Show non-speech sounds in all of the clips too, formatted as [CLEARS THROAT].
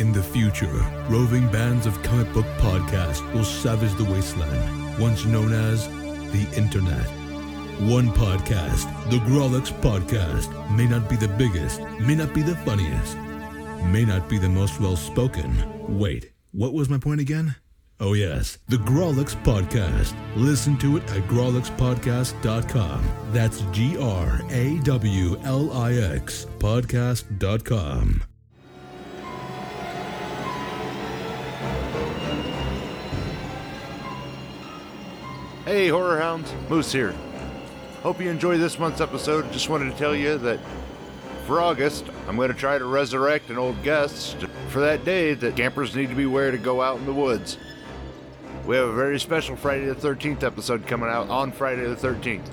In the future, roving bands of comic book podcasts will savage the wasteland, once known as the Internet. One podcast, the Grawlix Podcast, may not be the biggest, may not be the funniest, may not be the most well spoken. Wait, what was my point again? Oh, yes, the Grawlix Podcast. Listen to it at grawlixpodcast.com. That's G R A W L I X podcast.com. Hey, Horror Hounds, Moose here. Hope you enjoy this month's episode. Just wanted to tell you that for August, I'm going to try to resurrect an old guest for that day that campers need to be aware to go out in the woods. We have a very special Friday the 13th episode coming out on Friday the 13th.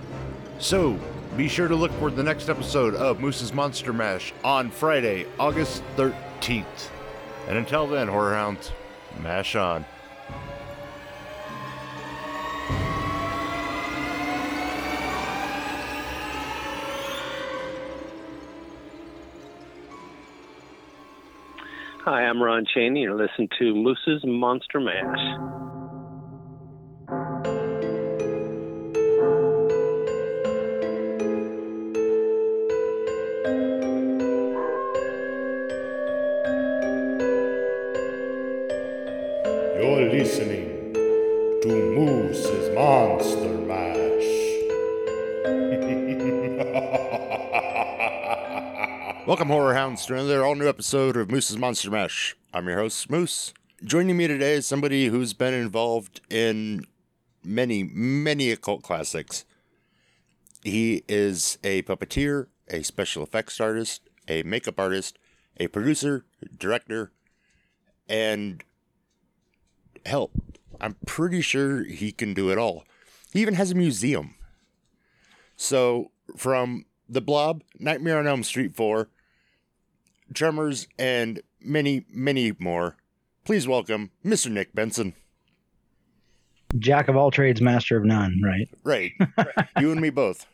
So, be sure to look for the next episode of Moose's Monster Mash on Friday, August 13th. And until then, Horror Hounds, mash on. Hi, I'm Ron Chaney. You're listening to Moose's Monster Mash. You're listening Welcome, Horror Hounds, to another all new episode of Moose's Monster Mash. I'm your host, Moose. Joining me today is somebody who's been involved in many, many occult classics. He is a puppeteer, a special effects artist, a makeup artist, a producer, director, and hell, I'm pretty sure he can do it all. He even has a museum. So, from The Blob, Nightmare on Elm Street 4, Tremors, and many, many more, please welcome Mr. Nick Benson. Jack of all trades, master of none, right? Right. [LAUGHS] you and me both.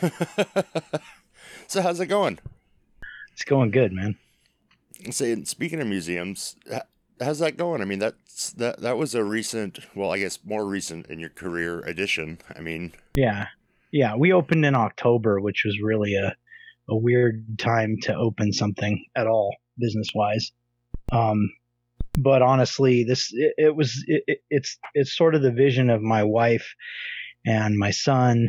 [LAUGHS] so, how's it going? It's going good, man. Say, speaking of museums, how's that going? I mean, that's that that was a recent, well, I guess more recent in your career addition. I mean, Yeah. Yeah. We opened in October, which was really a, a weird time to open something at all, business wise. Um, but honestly, this, it, it was, it, it, it's, it's sort of the vision of my wife and my son.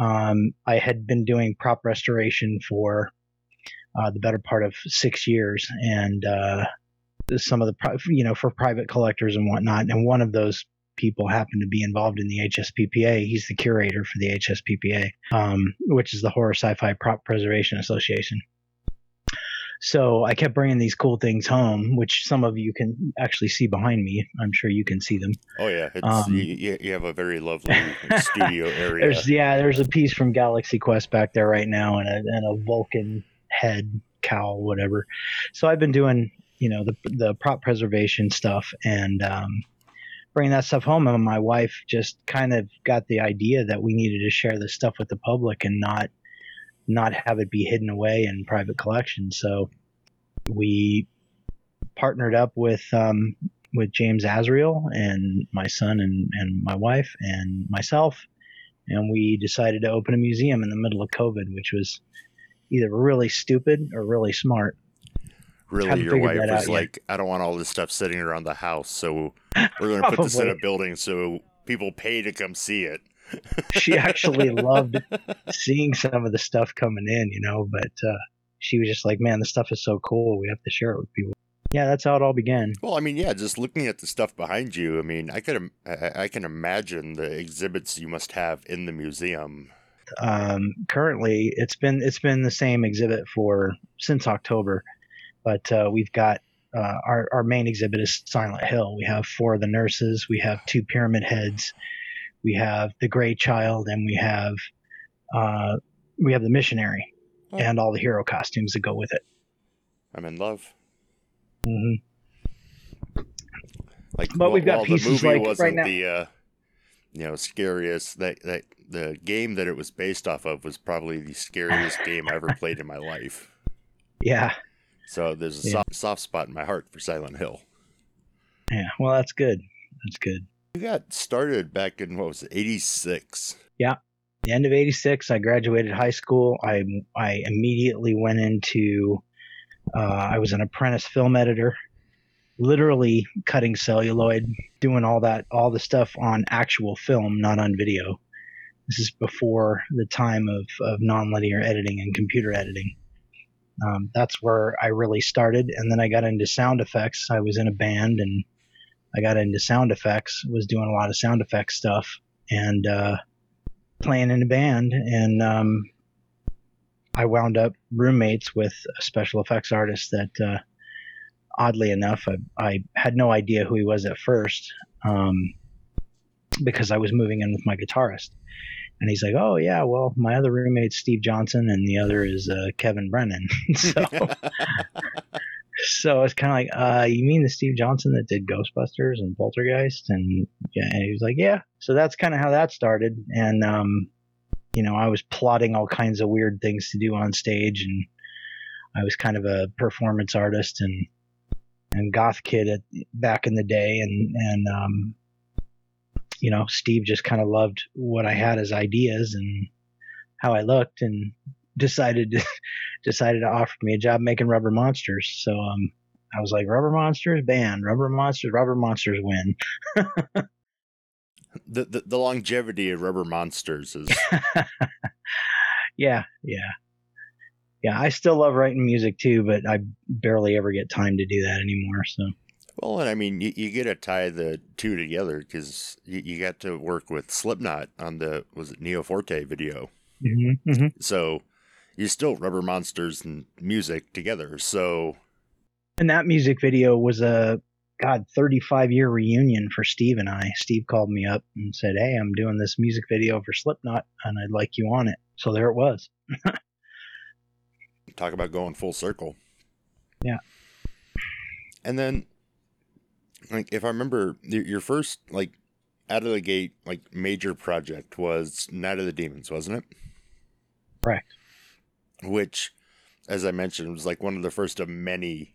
Um, I had been doing prop restoration for uh, the better part of six years, and uh, some of the you know for private collectors and whatnot. And one of those people happen to be involved in the HSPPA. He's the curator for the HSPPA, um, which is the Horror Sci-Fi Prop Preservation Association. So I kept bringing these cool things home, which some of you can actually see behind me. I'm sure you can see them. oh yeah, it's, Um, you, you you have a very lovely [LAUGHS] studio area. There's yeah, there's a piece from Galaxy Quest back there right now, and a and a Vulcan head cowl, whatever. So I've been doing you know the the prop preservation stuff and um, bringing that stuff home, and my wife just kind of got the idea that we needed to share this stuff with the public and not not have it be hidden away in private collections. So we partnered up with um, with James Azriel and my son and, and my wife and myself and we decided to open a museum in the middle of COVID, which was either really stupid or really smart. Really, your wife was out yet. like, "I don't want all this stuff sitting around the house, so we're going to put this in a building so people pay to come see it." She actually [LAUGHS] loved seeing some of the stuff coming in, you know, but uh, she was just like, man, this stuff is so cool. We have to share it with people. Yeah, that's how it all began. Well, I mean, yeah, just looking at the stuff behind you, I mean, I could, I, I can imagine the exhibits you must have in the museum. Um, currently, it's been it's been the same exhibit for since October, but uh, we've got uh, our our main exhibit is Silent Hill. We have four of the nurses. We have two pyramid heads. We have the Gray Child, and we have uh, we have the missionary, Oh. and all the hero costumes that go with it. I'm in love. hmm Like, But we've got while pieces the movie like- wasn't right now- the, uh, you know, scariest. That that the game that it was based off of was probably the scariest game I ever played in my life. Yeah, So there's a Yeah. soft, soft spot in my heart for Silent Hill. Yeah, well, that's good. That's good. You got started back in what was it, 86? Yeah. the end of 86 i graduated high school i i immediately went into uh, i was an apprentice film editor literally cutting celluloid doing all that all the stuff on actual film not on video this is before the time of, of nonlinear editing and computer editing um, that's where i really started and then i got into sound effects. I was in a band and i got into sound effects was doing a lot of sound effects stuff and uh, playing in a band and um, I wound up roommates with a special effects artist that uh, oddly enough I, I had no idea who he was at first um, because I was moving in with my guitarist and he's like oh yeah well my other roommate's Steve Johnson and the other is uh, Kevin Brennan. [LAUGHS] So so it's kind of like uh, you mean the Steve Johnson that did Ghostbusters and Poltergeist? And yeah and he was like yeah. So that's kind of how that started. And um, you know, I was plotting all kinds of weird things to do on stage, and I was kind of a performance artist and and goth kid at, back in the day, and and um, you know, Steve just kind of loved what I had as ideas and how I looked, and decided to, [LAUGHS] decided to offer me a job making rubber monsters. So um, I was like, rubber monsters, band, rubber monsters, rubber monsters win. [LAUGHS] the, the the longevity of Rubber Monsters is [LAUGHS] yeah, yeah. Yeah, I still love writing music too, but I barely ever get time to do that anymore. So, well, and I mean, you, you get to tie the two together because you, you got to work with Slipknot on the was it Nero Forte video, mm-hmm, so you still Rubber Monsters and music together. So and that music video was a God 35 year reunion for Steve and I. Steve called me up and said, Hey, I'm doing this music video for Slipknot and I'd like you on it. So there it was. talk about going full circle. Yeah. And then, like, if I remember, your your first like out of the gate like major project was Night of the Demons, wasn't it? Right. Which, as I mentioned, was like one of the first of many,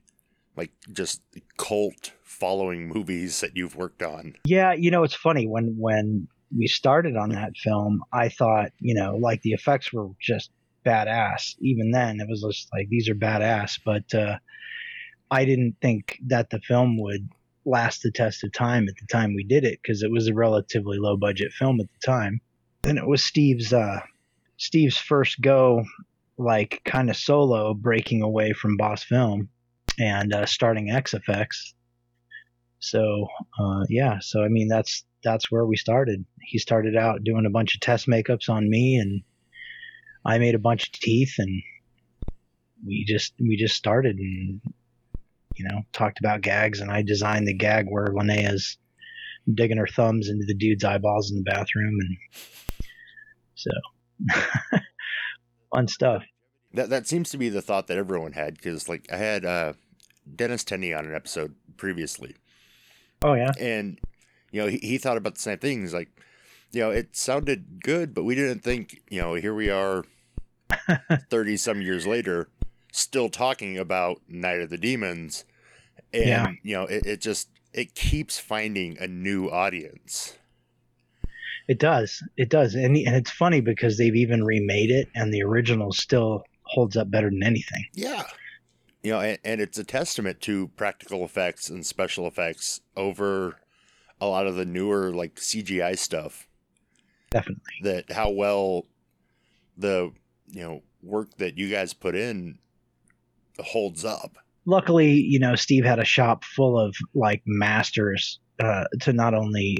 like just cult following [LAUGHS] movies that you've worked on. Yeah, you know, it's funny when when we started on that film, I thought, you know, like the effects were just badass. Even then, it was just like these are badass, but uh, I didn't think that the film would last the test of time at the time we did it because it was a relatively low budget film at the time. And it was Steve's uh, Steve's first go, like kind of solo, breaking away from Boss Film and uh, starting XFX. So uh, yeah, so I mean that's that's where we started. He started out doing a bunch of test makeups on me, and I made a bunch of teeth, and we just we just started and you know talked about gags, and I designed the gag where Linnea's digging her thumbs into the dude's eyeballs in the bathroom, and so [LAUGHS] fun stuff. That that seems to be the thought that everyone had because like I had uh, Dennis Tenney on an episode previously, Oh yeah, and you know he, he thought about the same thing. He's like, you know, it sounded good, but we didn't think, you know, here we are, [LAUGHS] thirty some years later, still talking about Night of the Demons, and Yeah. you know, it, it just it keeps finding a new audience. it does, it does, and and it's funny because they've even remade it, and the original still holds up better than anything. Yeah. You know, and, and it's a testament to practical effects and special effects over a lot of the newer like CGI stuff Definitely. that how well the you know work that you guys put in holds up. luckily, you know, Steve had a shop full of like masters uh, to not only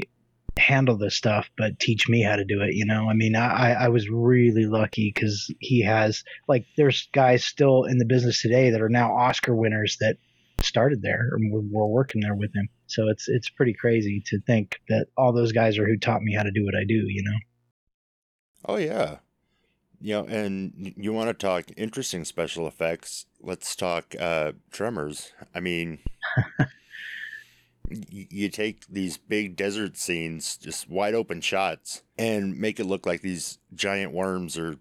handle this stuff but teach me how to do it. You know, I mean, I I was really lucky because he has like there's guys still in the business today that are now Oscar winners that started there and were, were working there with him. So it's it's pretty crazy to think that all those guys are who taught me how to do what I do. You know. Oh yeah. You know, and you want to talk interesting special effects? Let's talk uh, Tremors. I mean, you take these big desert scenes, just wide open shots, and make it look like these giant worms are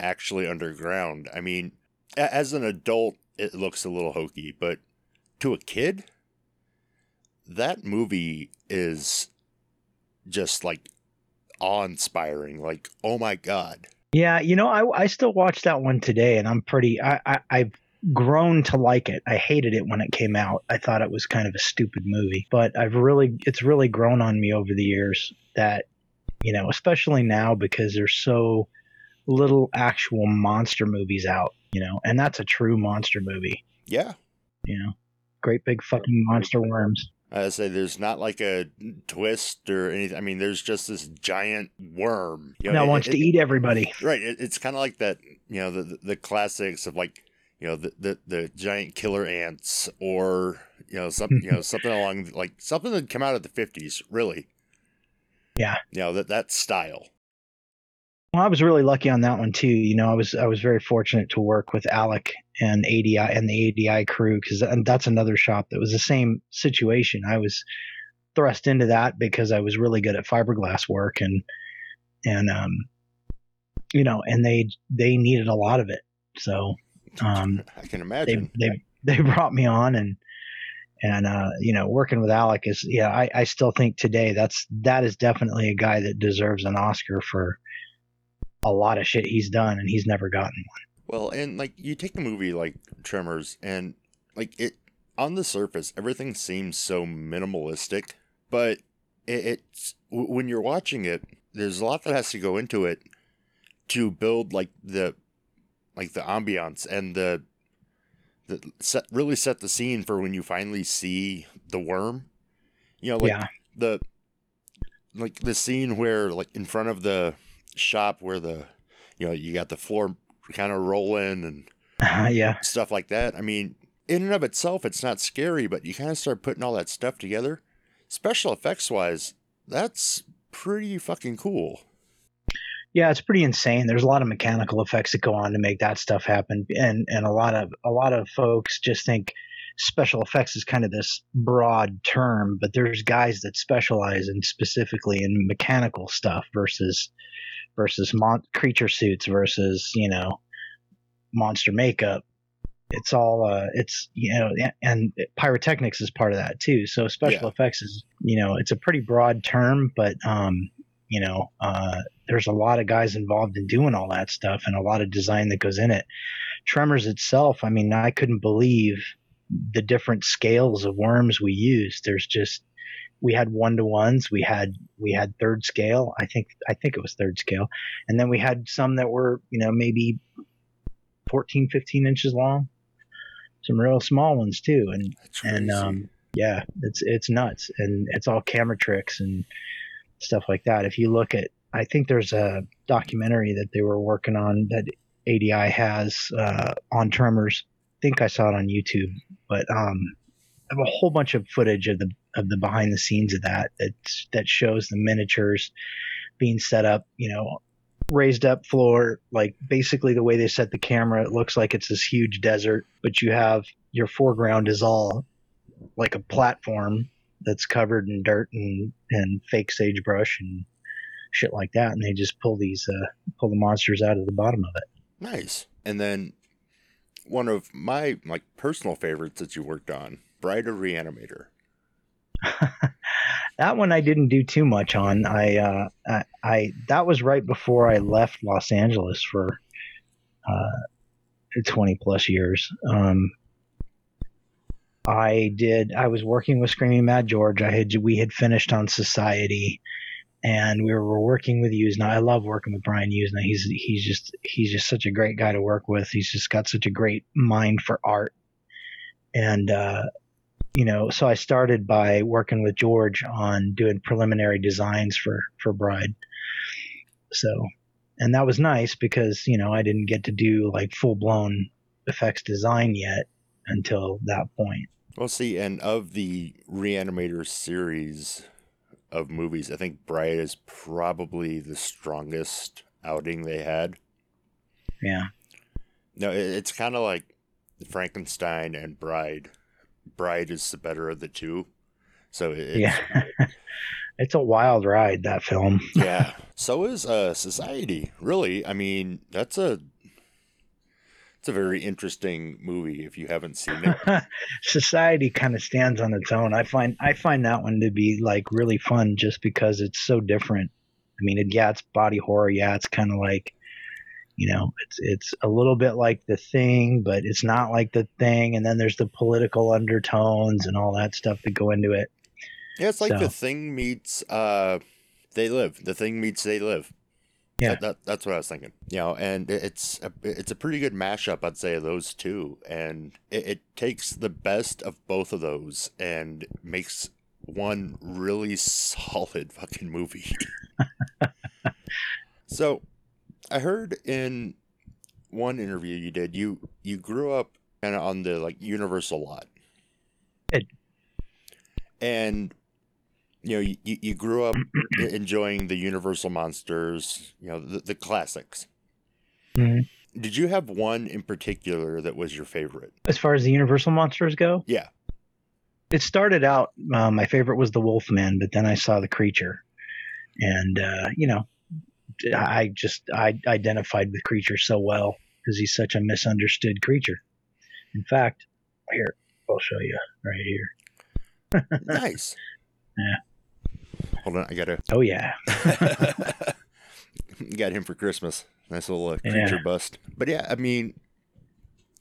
actually underground. I mean, as an adult it looks a little hokey, but to a kid, that movie is just like awe inspiring. Like, oh my God. Yeah, you know, I I still watch that one today, and I'm pretty. I, I I've grown to like it. I hated it when it came out. I thought it was kind of a stupid movie, but I've really it's really grown on me over the years that you know, especially now because there's so little actual monster movies out, you know, and that's a true monster movie, Yeah. you know. Great big fucking monster worms. I say there's not like a twist or anything. I mean, there's just this giant worm. You that it- wants it- to eat everybody. Right. It, it's kind of like that, you know, the, the classics of like, you know, the, the the giant killer ants or you know something you know [LAUGHS] something along like something that came out of the fifties. Really. Yeah. You know that that style. Well, I was really lucky on that one too. You know, I was I was very fortunate to work with Alec and ADI and the ADI crew because that's another shop that was the same situation. I was thrust into that because I was really good at fiberglass work and and um you know and they they needed a lot of it. So um I can they imagine. they they [LAUGHS] brought me on and and uh you know working with Alec is yeah I I still think today that's that is definitely a guy that deserves an Oscar for a lot of shit he's done and he's never gotten one. Well, and like you take a movie like Tremors, and like it on the surface, everything seems so minimalistic, but it, it's when you're watching it, there's a lot that has to go into it to build like the like the ambiance and the the set really set the scene for when you finally see the worm. You know, like the like the scene where like in front of the shop where the you know you got the floor kind of rolling and yeah. [LAUGHS] yeah stuff like that. I mean in and of itself it's not scary but you kind of start putting all that stuff together. Special effects wise that's pretty fucking cool. Yeah, it's pretty insane. There's a lot of mechanical effects that go on to make that stuff happen, and and a lot of a lot of folks just think special effects is kind of this broad term, but there's guys that specialize in specifically in mechanical stuff versus versus mon- creature suits versus you know monster makeup. It's all uh, it's you know, and pyrotechnics is part of that too. So special Yeah. effects is you know, it's a pretty broad term, but um, you know, uh, there's a lot of guys involved in doing all that stuff and a lot of design that goes in it. Tremors itself, I mean, I couldn't believe the different scales of worms we used. There's just we had one to ones, we had we had third scale. I think I think it was third scale, and then we had some that were you know maybe 14, 15 inches long, some real small ones too, and and um, yeah, it's it's nuts, and it's all camera tricks and stuff like that. If you look at, I think there's a documentary that they were working on that ADI has uh, on Tremors. I think I saw it on YouTube, but um, I have a whole bunch of footage of the of the behind the scenes of that that that shows the miniatures being set up. You know, raised up floor, like basically the way they set the camera. It looks like it's this huge desert, but you have your foreground is all like a platform that's covered in dirt and, and fake sagebrush and shit like that, and they just pull these uh, pull the monsters out of the bottom of it. nice and then one of my like personal favorites that you worked on bride of reanimator [LAUGHS] that one I didn't do too much on. I, uh, I, I that was right before I left Los Angeles for uh, twenty plus years. Um, I did. I was working with Screaming Mad George. I had we had finished on Society, and we were working with Yuzna. I love working with Brian Yuzna. He's he's just he's just such a great guy to work with. He's just got such a great mind for art, and uh, you know, so I started by working with George on doing preliminary designs for for Bride. So, and that was nice because you know I didn't get to do like full blown effects design yet until that point. well see and of the reanimator series of movies i think bride is probably the strongest outing they had Yeah, No, it's kind of like Frankenstein and Bride. Bride is the better of the two. So it's, yeah. [LAUGHS] it's a wild ride that film. [LAUGHS] yeah. So is uh Society. Really, I mean, that's a It's a very interesting movie if you haven't seen it. [LAUGHS] Society kind of stands on its own. I find I find that one to be like really fun just because it's so different. I mean, it, yeah, it's body horror. Yeah, it's kind of like, you know, it's it's a little bit like the thing, but it's not like the thing. And then there's the political undertones and all that stuff that go into it. Yeah, it's like So- the thing meets uh they live. The thing meets they live. Yeah. That, that- that's what I was thinking. You know, and it's a, it's a pretty good mashup, I'd say, of those two, and it, it takes the best of both of those and makes one really [LAUGHS] solid fucking movie. [LAUGHS] so, I heard in one interview you did, you you grew up of on the like Universal lot. And you know, you, you grew up [CLEARS THROAT] enjoying the Universal monsters, you know, the, the classics. Mhm. Did you have one in particular that was your favorite? As far as the Universal monsters go, Yeah. it started out. Uh, my favorite was the Wolfman, but then I saw the creature, and uh, you know, I just I identified with creature so well because he's such a misunderstood creature. In fact, here I'll show you right here. [LAUGHS] Nice. Yeah. Hold on, I gotta Oh yeah, [LAUGHS] got him for Christmas. Nice little uh, Yeah. creature bust. But yeah, I mean,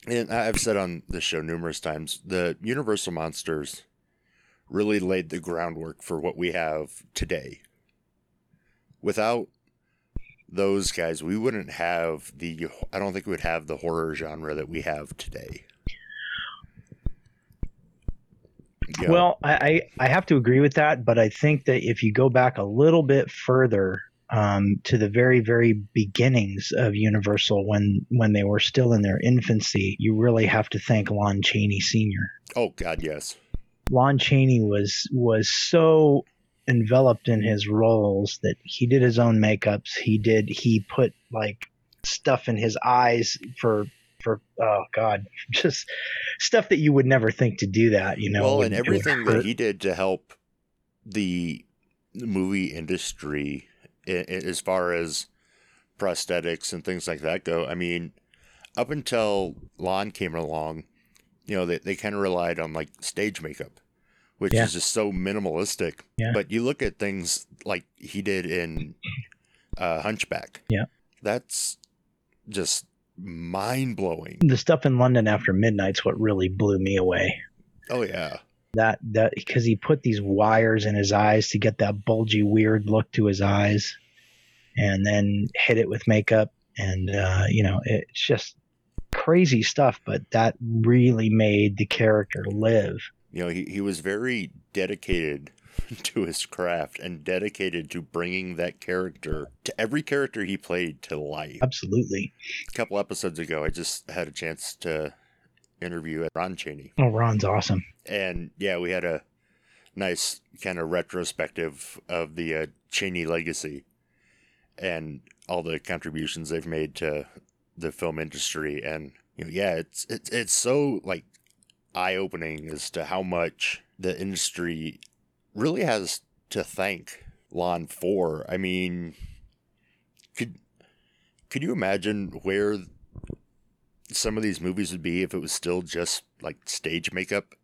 and I- I've said on this show numerous times, the Universal monsters really laid the groundwork for what we have today. Without those guys, we wouldn't have the. I don't think we would have the horror genre that we have today. Yeah. Well, I, I I have to agree with that, but I think that if you go back a little bit further um, to the very very beginnings of Universal, when when they were still in their infancy, you really have to thank Lon Chaney Sr. oh God, yes. Lon Chaney was was so enveloped in his roles that he did his own makeups. He did he put like stuff in his eyes for for oh god, [LAUGHS] just stuff that you would never think to do that. You know, well, and everything that he did to help the movie industry as far as prosthetics and things like that go. I mean, up until Lon came along, you know, they, they kind of relied on like stage makeup, which Yeah. is just so minimalistic. Yeah. But you look at things like he did in uh, Hunchback. Yeah. That's just mind blowing. the stuff in London after midnight's what really blew me away. Oh, yeah. That that because he put these wires in his eyes to get that bulgy, weird look to his eyes, and then hit it with makeup, and uh, you know it's just crazy stuff. But that really made the character live. You know, he, he was very dedicated [LAUGHS] to his craft and dedicated to bringing that character to every character he played to life. Absolutely. A couple episodes ago, I just had a chance to interview Ron Chaney. Oh, Ron's awesome. And yeah, we had a nice kind of retrospective of the uh, Cheney legacy and all the contributions they've made to the film industry. And you know, yeah, it's it's it's so like eye opening as to how much the industry really has to thank Lon for. I mean, could could you imagine where some of these movies would be if it was still just like stage makeup?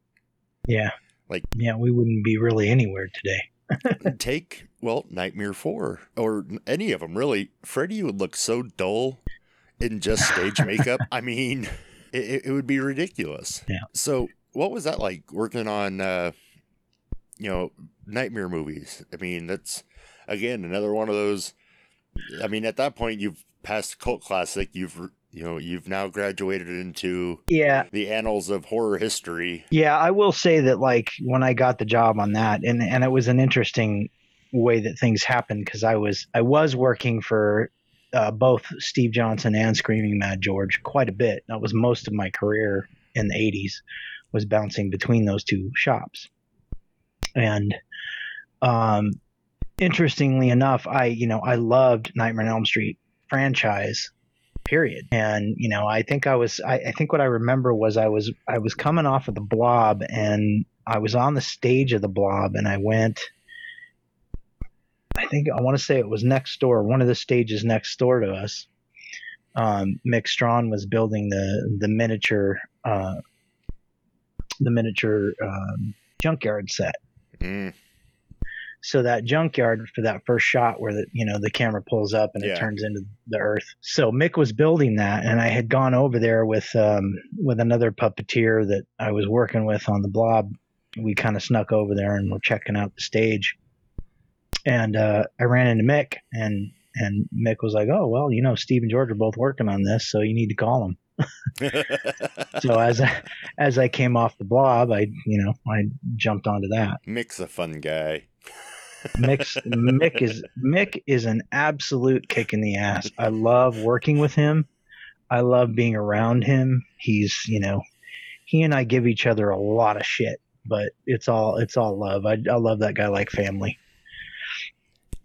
Yeah. Like- yeah, we wouldn't be really anywhere today. [LAUGHS] take well nightmare 4 or any of them really freddy would look so dull in just stage makeup i mean it, it would be ridiculous. Yeah. so what was that like working on uh you know nightmare movies? I mean that's again another one of those i mean at that point you've passed cult classic. You've you know you've now graduated into Yeah, the annals of horror history. Yeah, I will say that like when I got the job on that, and and it was an interesting way that things happened because I was I was working for uh, both Steve Johnson and Screaming Mad George quite a bit. That was most of my career in the '80s was bouncing between those two shops, and um, interestingly enough, I you know I loved Nightmare on Elm Street franchise period and you know i think i was I, I think what i remember was i was i was coming off of the blob and i was on the stage of the blob and i went i think i want to say it was next door one of the stages next door to us um, Mick Strawn was building the the miniature uh, the miniature um, junkyard set. Mm, So that junkyard for that first shot where the you know the camera pulls up and Yeah. it turns into the earth. So Mick was building that, and I had gone over there with um, with another puppeteer that I was working with on the blob. We kind of snuck over there and we're checking out the stage. And uh, I ran into Mick, and and Mick was like, "Oh well, you know, Steve and George are both working on this, so you need to call them." [LAUGHS] So as I as I came off the blob, I you know I jumped onto that. Mick's a fun guy. [LAUGHS] Mick's, Mick is Mick is an absolute kick in the ass. I love working with him. I love being around him. He's you know, he and I give each other a lot of shit, but it's all it's all love. I, I love that guy like family.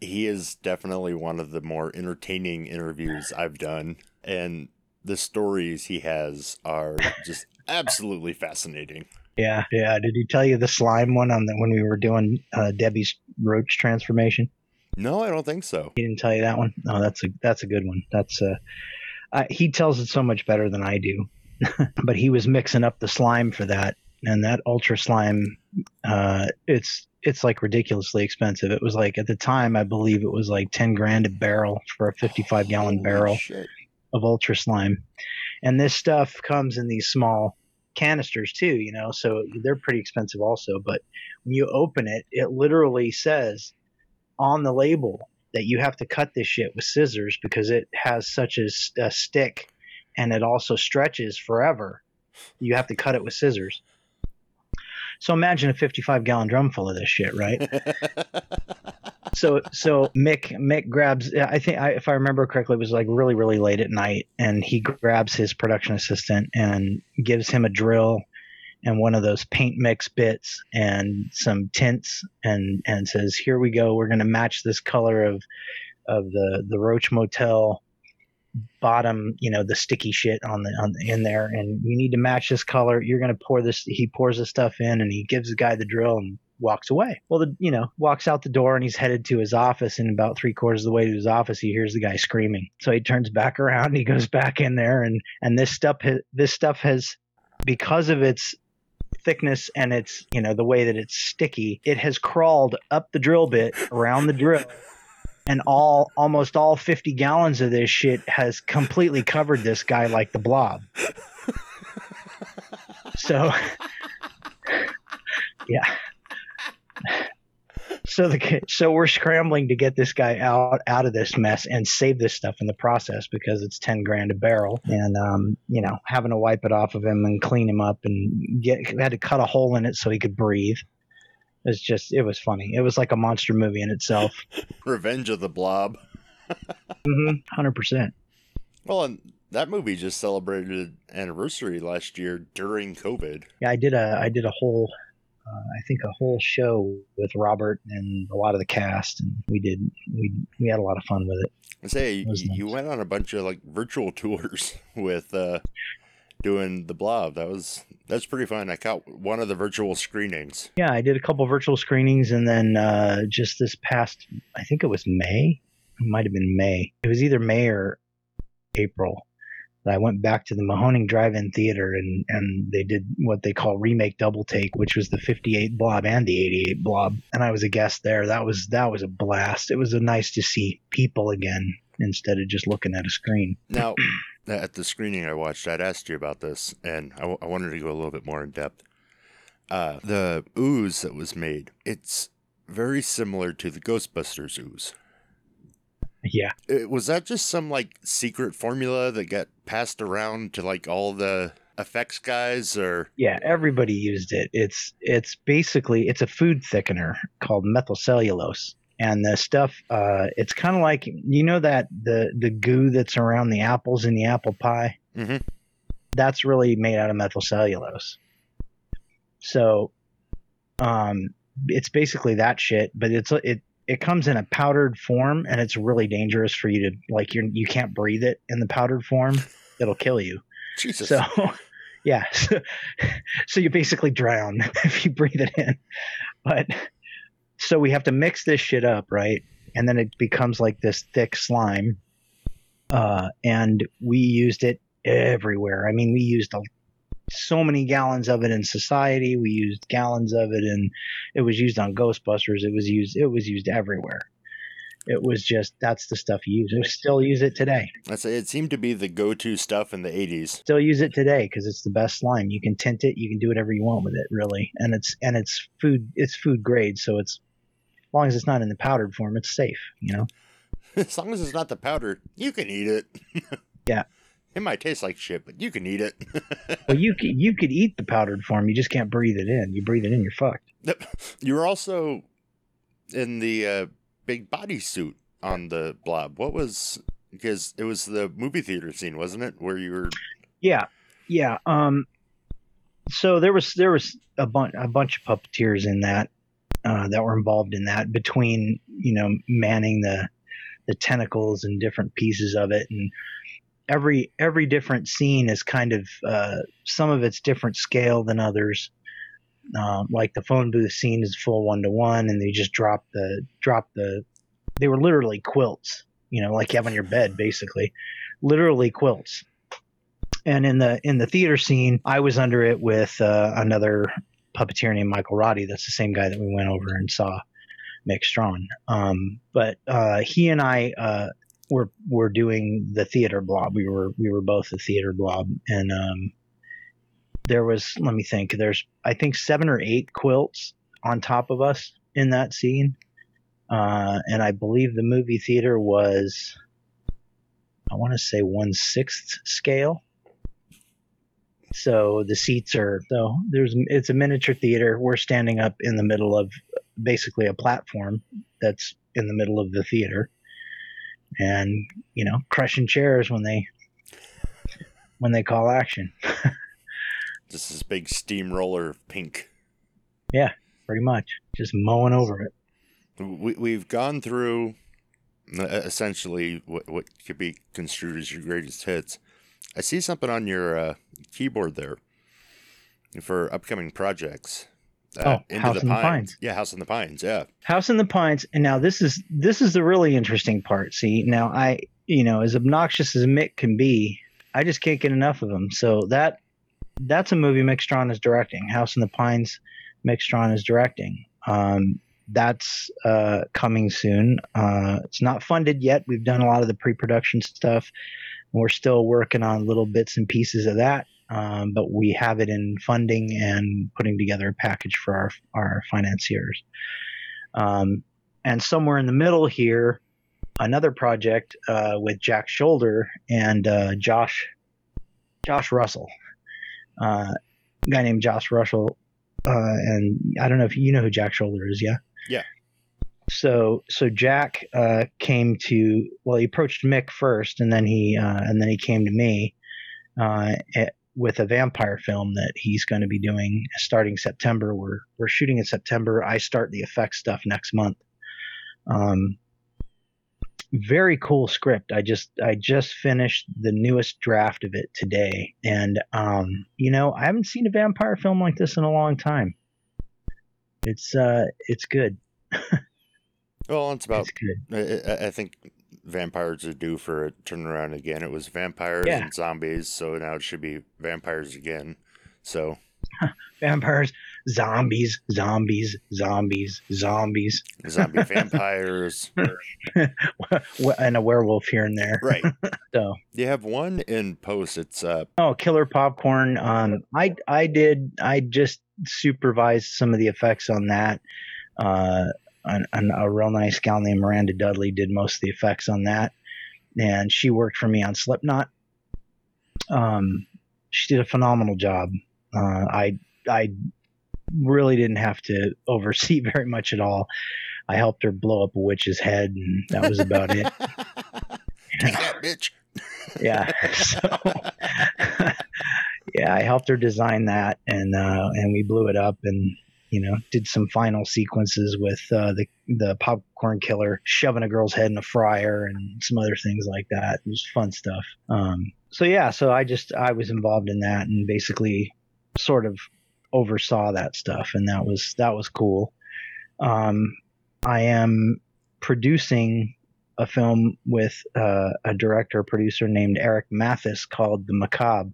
He is definitely one of the more entertaining interviews I've done, and the stories he has are just absolutely fascinating. Yeah, yeah. Did he tell you the slime one on the when we were doing uh, Debbie's roach transformation? No, I don't think so. He didn't tell you that one. No, that's a that's a good one. That's uh, uh he tells it so much better than I do. [LAUGHS] but he was mixing up the slime for that, and that ultra slime, uh, it's it's like ridiculously expensive. It was like at the time, I believe it was like ten grand a barrel for a fifty-five gallon Holy barrel shit. of ultra slime, and this stuff comes in these small canisters too. You know, so they're pretty expensive also. But when you open it, it literally says on the label that you have to cut this shit with scissors because it has such a stick and it also stretches forever. You have to cut it with scissors. So imagine a 55 gallon drum full of this shit, right? [LAUGHS] so so Mick Mick grabs I think I, if I remember correctly it was like really really late at night and he grabs his production assistant and gives him a drill and one of those paint mix bits and some tints and and says here we go we're going to match this color of of the the Roach Motel bottom you know the sticky shit on the on the, in there. And you need to match this color. You're going to pour this he pours the stuff in and he gives the guy the drill and walks away. Well the you know walks out the door and he's headed to his office. And about three quarters of the way to his office he hears the guy screaming. So he turns back around and he goes back in there. And and this stuff this stuff has because of its thickness and its you know the way that it's sticky it has crawled up the drill bit around the drill and all almost all 50 gallons of this shit has completely covered this guy like the blob. So [LAUGHS] yeah. So the so we're scrambling to get this guy out out of this mess and save this stuff in the process because it's 10 grand a barrel and um you know having to wipe it off of him and clean him up and get had to cut a hole in it so he could breathe it's just it was funny it was like a monster movie in itself [LAUGHS] Revenge of the Blob. [LAUGHS] Mm-hmm. 100% Well, and that movie just celebrated anniversary last year during COVID. yeah i did a i did a whole uh, i think a whole show with robert and a lot of the cast and we did we we had a lot of fun with it I say was you, you went on a bunch of like virtual [LAUGHS] tours with uh doing the Blob. That was that's pretty fun. I caught one of the virtual screenings. yeah i did a couple virtual screenings and then uh just this past i think it was may it might have been may it was either may or april that i went back to the mahoning drive-in theater and and they did what they call remake double take which was the 58 blob and the 88 blob and i was a guest there that was that was a blast it was a nice to see people again instead of just looking at a screen Now, at the screening I watched, I'd asked you about this, and I, w- I wanted to go a little bit more in depth. Uh, the ooze that was made, it's very similar to the Ghostbusters ooze. yeah It, was that just some like secret formula that got passed around to like all the effects guys, or Yeah, everybody used it. It's it's basically it's a food thickener called methylcellulose. And the stuff uh it's kind of like you know that the the goo that's around the apples in the apple pie? Mhm. That's really made out of methyl cellulose So um it's basically that shit, but it's it it comes in a powdered form and it's really dangerous for you to like you you can't breathe it in the powdered form. [LAUGHS] It'll kill you. Jesus, So, [LAUGHS] yeah. So, [LAUGHS] so you basically drown if you breathe it in. But so we have to mix this shit up, right? And then it becomes like this thick slime. uh, and we used it everywhere. I mean, we used a, so many gallons of it in society. We used gallons of it, and it was used on Ghostbusters. It was used. It was used everywhere. It was just that's the stuff you use. We still use it today. That's it. Seemed to be the go-to stuff in the '80s. Still use it today because it's the best slime. You can tint it. You can do whatever you want with it, really. And it's and it's food. It's food grade, so it's long as it's not in the powdered form, it's safe. You know. [LAUGHS] as long as it's not the powder, you can eat it. [LAUGHS] Yeah. It might taste like shit, but you can eat it. [LAUGHS] Well, you could you could eat the powdered form. You just can't breathe it in. You breathe it in, you're fucked. you were also in the uh, big body suit on the blob. What was because it was the movie theater scene, wasn't it? Where you were Yeah, yeah. Um, so there was there was a bunch a bunch of puppeteers in that uh, that were involved in that between you know manning the the tentacles and different pieces of it and every every different scene is kind of uh, some of it's different scale than others. Um, like the phone booth scene is full one to one, and they just drop the drop the. They were literally quilts, you know, like you have on your bed, basically, literally quilts. And in the in the theater scene, I was under it with uh, another puppeteer named Michael Roddy. That's the same guy that we went over and saw Mick Strawn. Um, but uh, he and I uh, were were doing the theater blob. We were we were both the theater blob, and um, there was let me think. There's I think seven or eight quilts on top of us in that scene, uh, and I believe the movie theater was I want to say one sixth scale. So the seats are so there's it's a miniature theater. We're standing up in the middle of basically a platform that's in the middle of the theater and you know crushing chairs when they when they call action [LAUGHS] just this big steamroller of pink. Yeah, pretty much just mowing over it We we've gone through essentially what what could be construed as your greatest hits. I see something on your uh, keyboard there for upcoming projects. Uh, Oh, House in the Pines. Yeah, House in the Pines. Yeah. house in the pines and now this is this is the really interesting part see now i you know as obnoxious as mick can be i just can't get enough of him so that that's a movie mick strawn is directing house in the pines mick strawn is directing um, that's uh, coming soon uh, it's not funded yet we've done a lot of the pre-production stuff we're still working on little bits and pieces of that um, but we have it in funding and putting together a package for our our financiers um, and somewhere in the middle here, another project uh, with Jack Sholder and uh, Josh Josh Russell, uh, a guy named Josh Russell, uh, and I don't know if you know who Jack Sholder is, yeah. Yeah. So so Jack uh, came to well, he approached Mick first, and then he uh, and then he came to me uh, at, with a vampire film that he's going to be doing starting September. We're we're shooting in September. I start the effects stuff next month. Um, very cool script. I just I just finished the newest draft of it today, and um, you know I haven't seen a vampire film like this in a long time. It's uh it's good. [LAUGHS] Well, it's about. It's. I, I- think vampires are due for a turnaround again. It was vampires Yeah. and zombies, so now it should be vampires again. So [LAUGHS] Vampires, zombies, zombies, zombies, zombies, zombie [LAUGHS] vampires, [LAUGHS] and a werewolf here and there. right? So You have one in post. It's uh, Oh, Killer Popcorn. Um, I I did. I just supervised some of the effects on that. Uh, an, an, a real nice gal named Miranda Dudley did most of the effects on that, and she worked for me on Slipknot. Um, she did a phenomenal job. Uh, I I really didn't have to [LAUGHS] oversee very much at all. I helped her blow up a witch's head, and that was about it. [LAUGHS] Take that, bitch. [LAUGHS] yeah so yeah i helped her design that and uh and we blew it up and you know did some final sequences with uh the the popcorn killer shoving a girl's head in a fryer and some other things like that. It was fun stuff. Um so yeah so i just i was involved in that and basically sort of oversaw that stuff and that was that was cool. Um i am producing a film with uh, a director producer named Eric Mathis called The Macabre,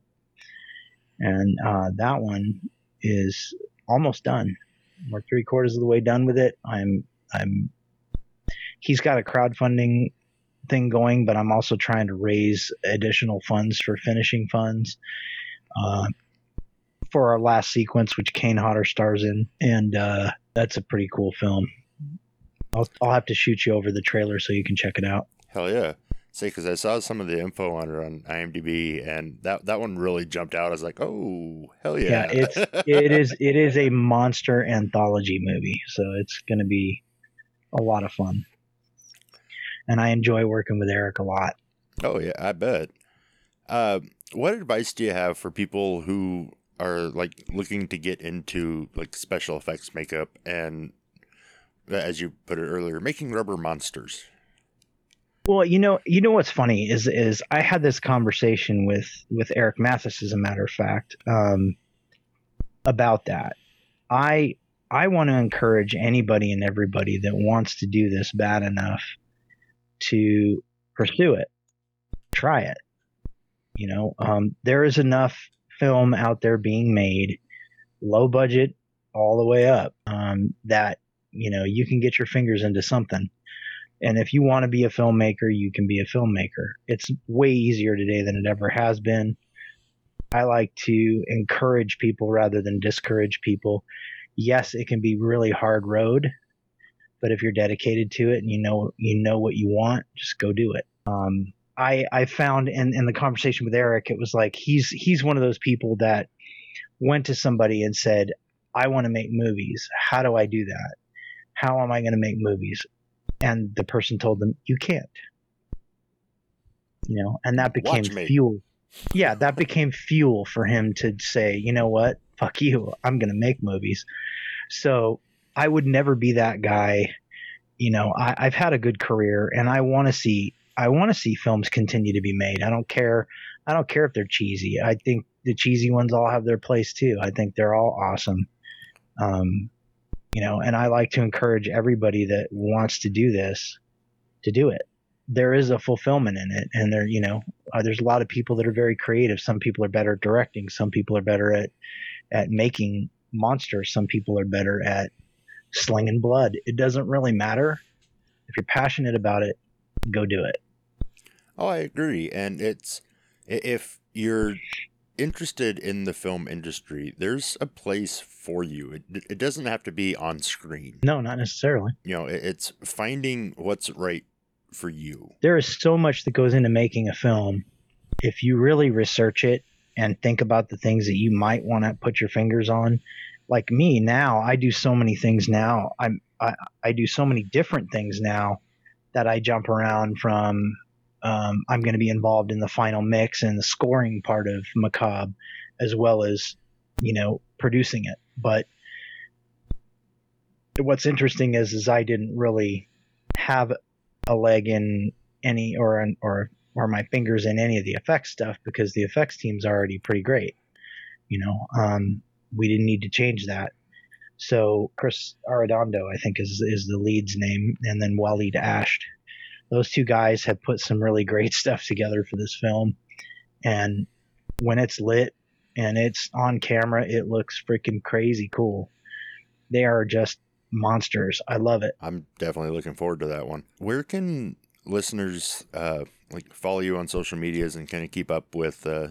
and uh, that one is almost done. We're three quarters of the way done with it. I'm I'm. He's got a crowdfunding thing going, but I'm also trying to raise additional funds for finishing funds. Uh, for our last sequence, which Kane Hodder stars in, and uh, that's a pretty cool film. I'll I'll have to shoot you over the trailer so you can check it out. Hell yeah. See, because I saw some of the info on it on IMDb, and that that one really jumped out. I was like, "Oh, hell yeah!" Yeah, it's it is it is a monster anthology movie, so it's going to be a lot of fun. And I enjoy working with Eric a lot. oh yeah, I bet. Uh, what advice do you have for people who are like looking to get into like special effects makeup and, as you put it earlier, making rubber monsters? Well, you know, you know what's funny is is I had this conversation with with Eric Mathis, as a matter of fact, um, about that. I I want to encourage anybody and everybody that wants to do this bad enough to pursue it, try it. You know, um, there is enough film out there being made, low budget all the way up, um, that you know you can get your fingers into something. And if you want to be a filmmaker, you can be a filmmaker. It's way easier today than it ever has been. I like to encourage people rather than discourage people. Yes, it can be really hard road, but if you're dedicated to it and you know you know what you want, just go do it. Um, I I found in in the conversation with Eric, it was like he's he's one of those people that went to somebody and said, "I want to make movies. How do I do that? How am I going to make movies?" And the person told them, "You can't." You know, and that became fuel. Yeah, that became fuel for him to say, "You know what? Fuck you. I'm going to make movies." So I would never be that guy. You know, I, I've had a good career, and I want to see I want to see films continue to be made. I don't care. I don't care if they're cheesy. I think the cheesy ones all have their place too. I think they're all awesome. Um, you know, and I like to encourage everybody that wants to do this to do it. There is a fulfillment in it, and there, you know, uh, there's a lot of people that are very creative. Some people are better at directing. Some people are better at at making monsters. Some people are better at slinging blood. It doesn't really matter. If you're passionate about it, go do it. Oh, I agree. And it's if you're interested in the film industry, there's a place for you. It, it doesn't have to be on screen. No, not necessarily. You know, it, it's finding what's right for you. There is so much that goes into making a film. If you really research it and think about the things that you might want to put your fingers on, like me now, I do so many things now. I'm I, I do so many different things now that I jump around from. Um, I'm going to be involved in the final mix and the scoring part of Macabre, as well as, you know, producing it. But what's interesting is, is I didn't really have a leg in any or an, or or my fingers in any of the effects stuff because the effects team's already pretty great. You know, um, we didn't need to change that. So Chris Arredondo, I think, is is the lead's name, and then Waleed Ashed. Those two guys have put some really great [LAUGHS] stuff together for this film, and when it's lit and it's on camera, it looks freaking crazy cool. They are just monsters. I love it. I'm definitely looking forward to that one. Where can listeners uh, like follow you on social medias and kind of keep up with uh,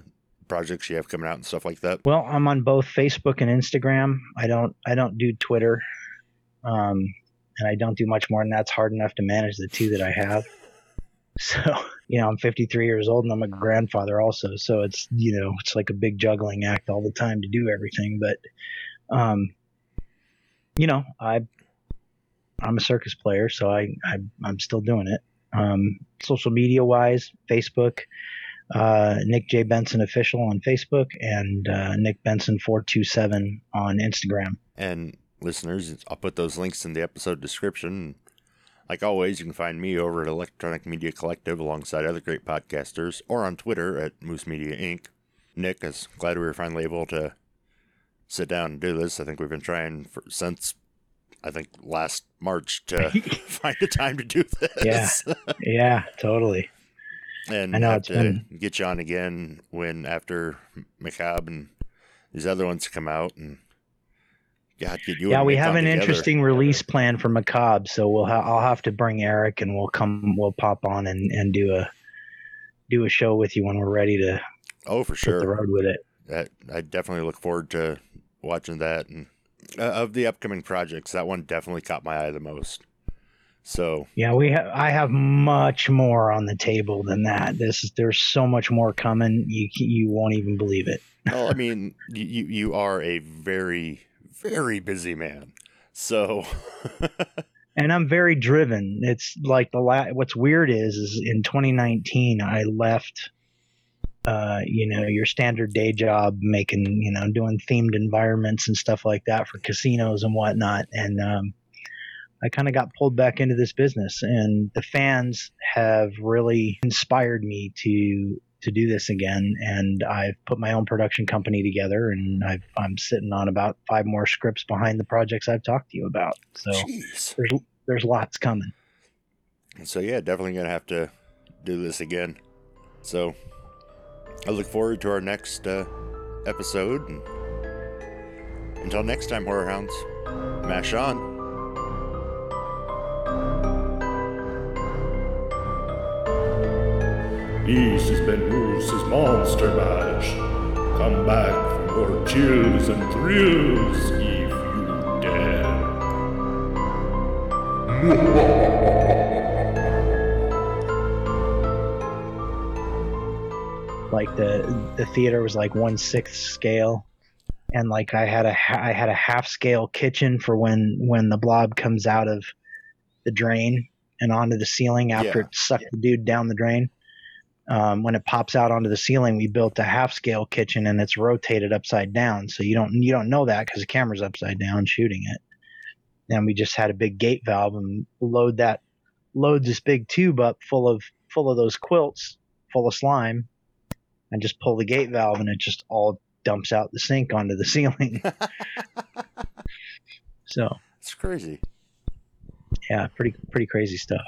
projects you have coming out and stuff like that? Well, I'm on both Facebook and Instagram. I don't I don't do Twitter, um, and I don't do much more than that's hard enough to manage the two that I have. [LAUGHS] So you know, I'm 53 years old and I'm a grandfather also. So it's you know it's like a big juggling act all the time to do everything. But um, you know, I I'm a circus player, so I, I I'm still doing it. Um, social media wise, Facebook uh, Nick J Benson official on Facebook and uh, Nick Benson four two seven on Instagram. And listeners, I'll put those links in the episode description. Like always, you can find me over at Electronic Media Collective alongside other great podcasters or on Twitter at Moose Media Inc. Nick is glad we were finally able to sit down and do this. I think we've been trying for, since I think last March to [LAUGHS] [LAUGHS] find a time to do this. Yeah. yeah, totally. and I know, have it's to been- get you on again when after Macabre and these other ones come out and God, you. yeah, we have an together. interesting release plan for Macabre, so we'll ha- I'll have to bring Eric and we'll come we'll pop on and, and do a do a show with you when we're ready to Oh, for sure. the road with it. That I definitely look forward to watching that. And uh, of the upcoming projects, that one definitely caught my eye the most. So Yeah, we have. I have much more on the table than that. This is there's so much more coming. You you won't even believe it. well, I [LAUGHS] mean, you you are a very very busy man. So [LAUGHS] And I'm very driven. It's like the la- What's weird is is in 2019 I left. Uh, you know, your standard day job, making you know, doing themed environments and stuff like that for casinos and whatnot, and um, I kind of got pulled back into this business, and the fans have really inspired me to to do this again. And I've put my own production company together, and I've, I'm sitting on about five more scripts behind the projects I've talked to you about. So jeez. there's there's lots coming. And So yeah, definitely gonna have to do this again. So I look forward to our next uh, episode. And until next time, horror hounds, mash on. This has been Moose's Monster Mash. Come back for more chills and thrills if you dare. [LAUGHS] Like the the theater was like one sixth scale, and like I had a ha- I had a half scale kitchen for when when the blob comes out of the drain and onto the ceiling after Yeah. it sucked the dude down the drain. Um, when it pops out onto the ceiling, we built a half scale kitchen and it's rotated upside down, so you don't you don't know that because the camera's upside down shooting it. And we just had a big gate valve and load that load this big tube up full of full of those quilts full of slime and just pull the gate valve and it just all dumps out the sink onto the [LAUGHS] ceiling. [LAUGHS] so It's crazy. yeah, pretty pretty crazy stuff.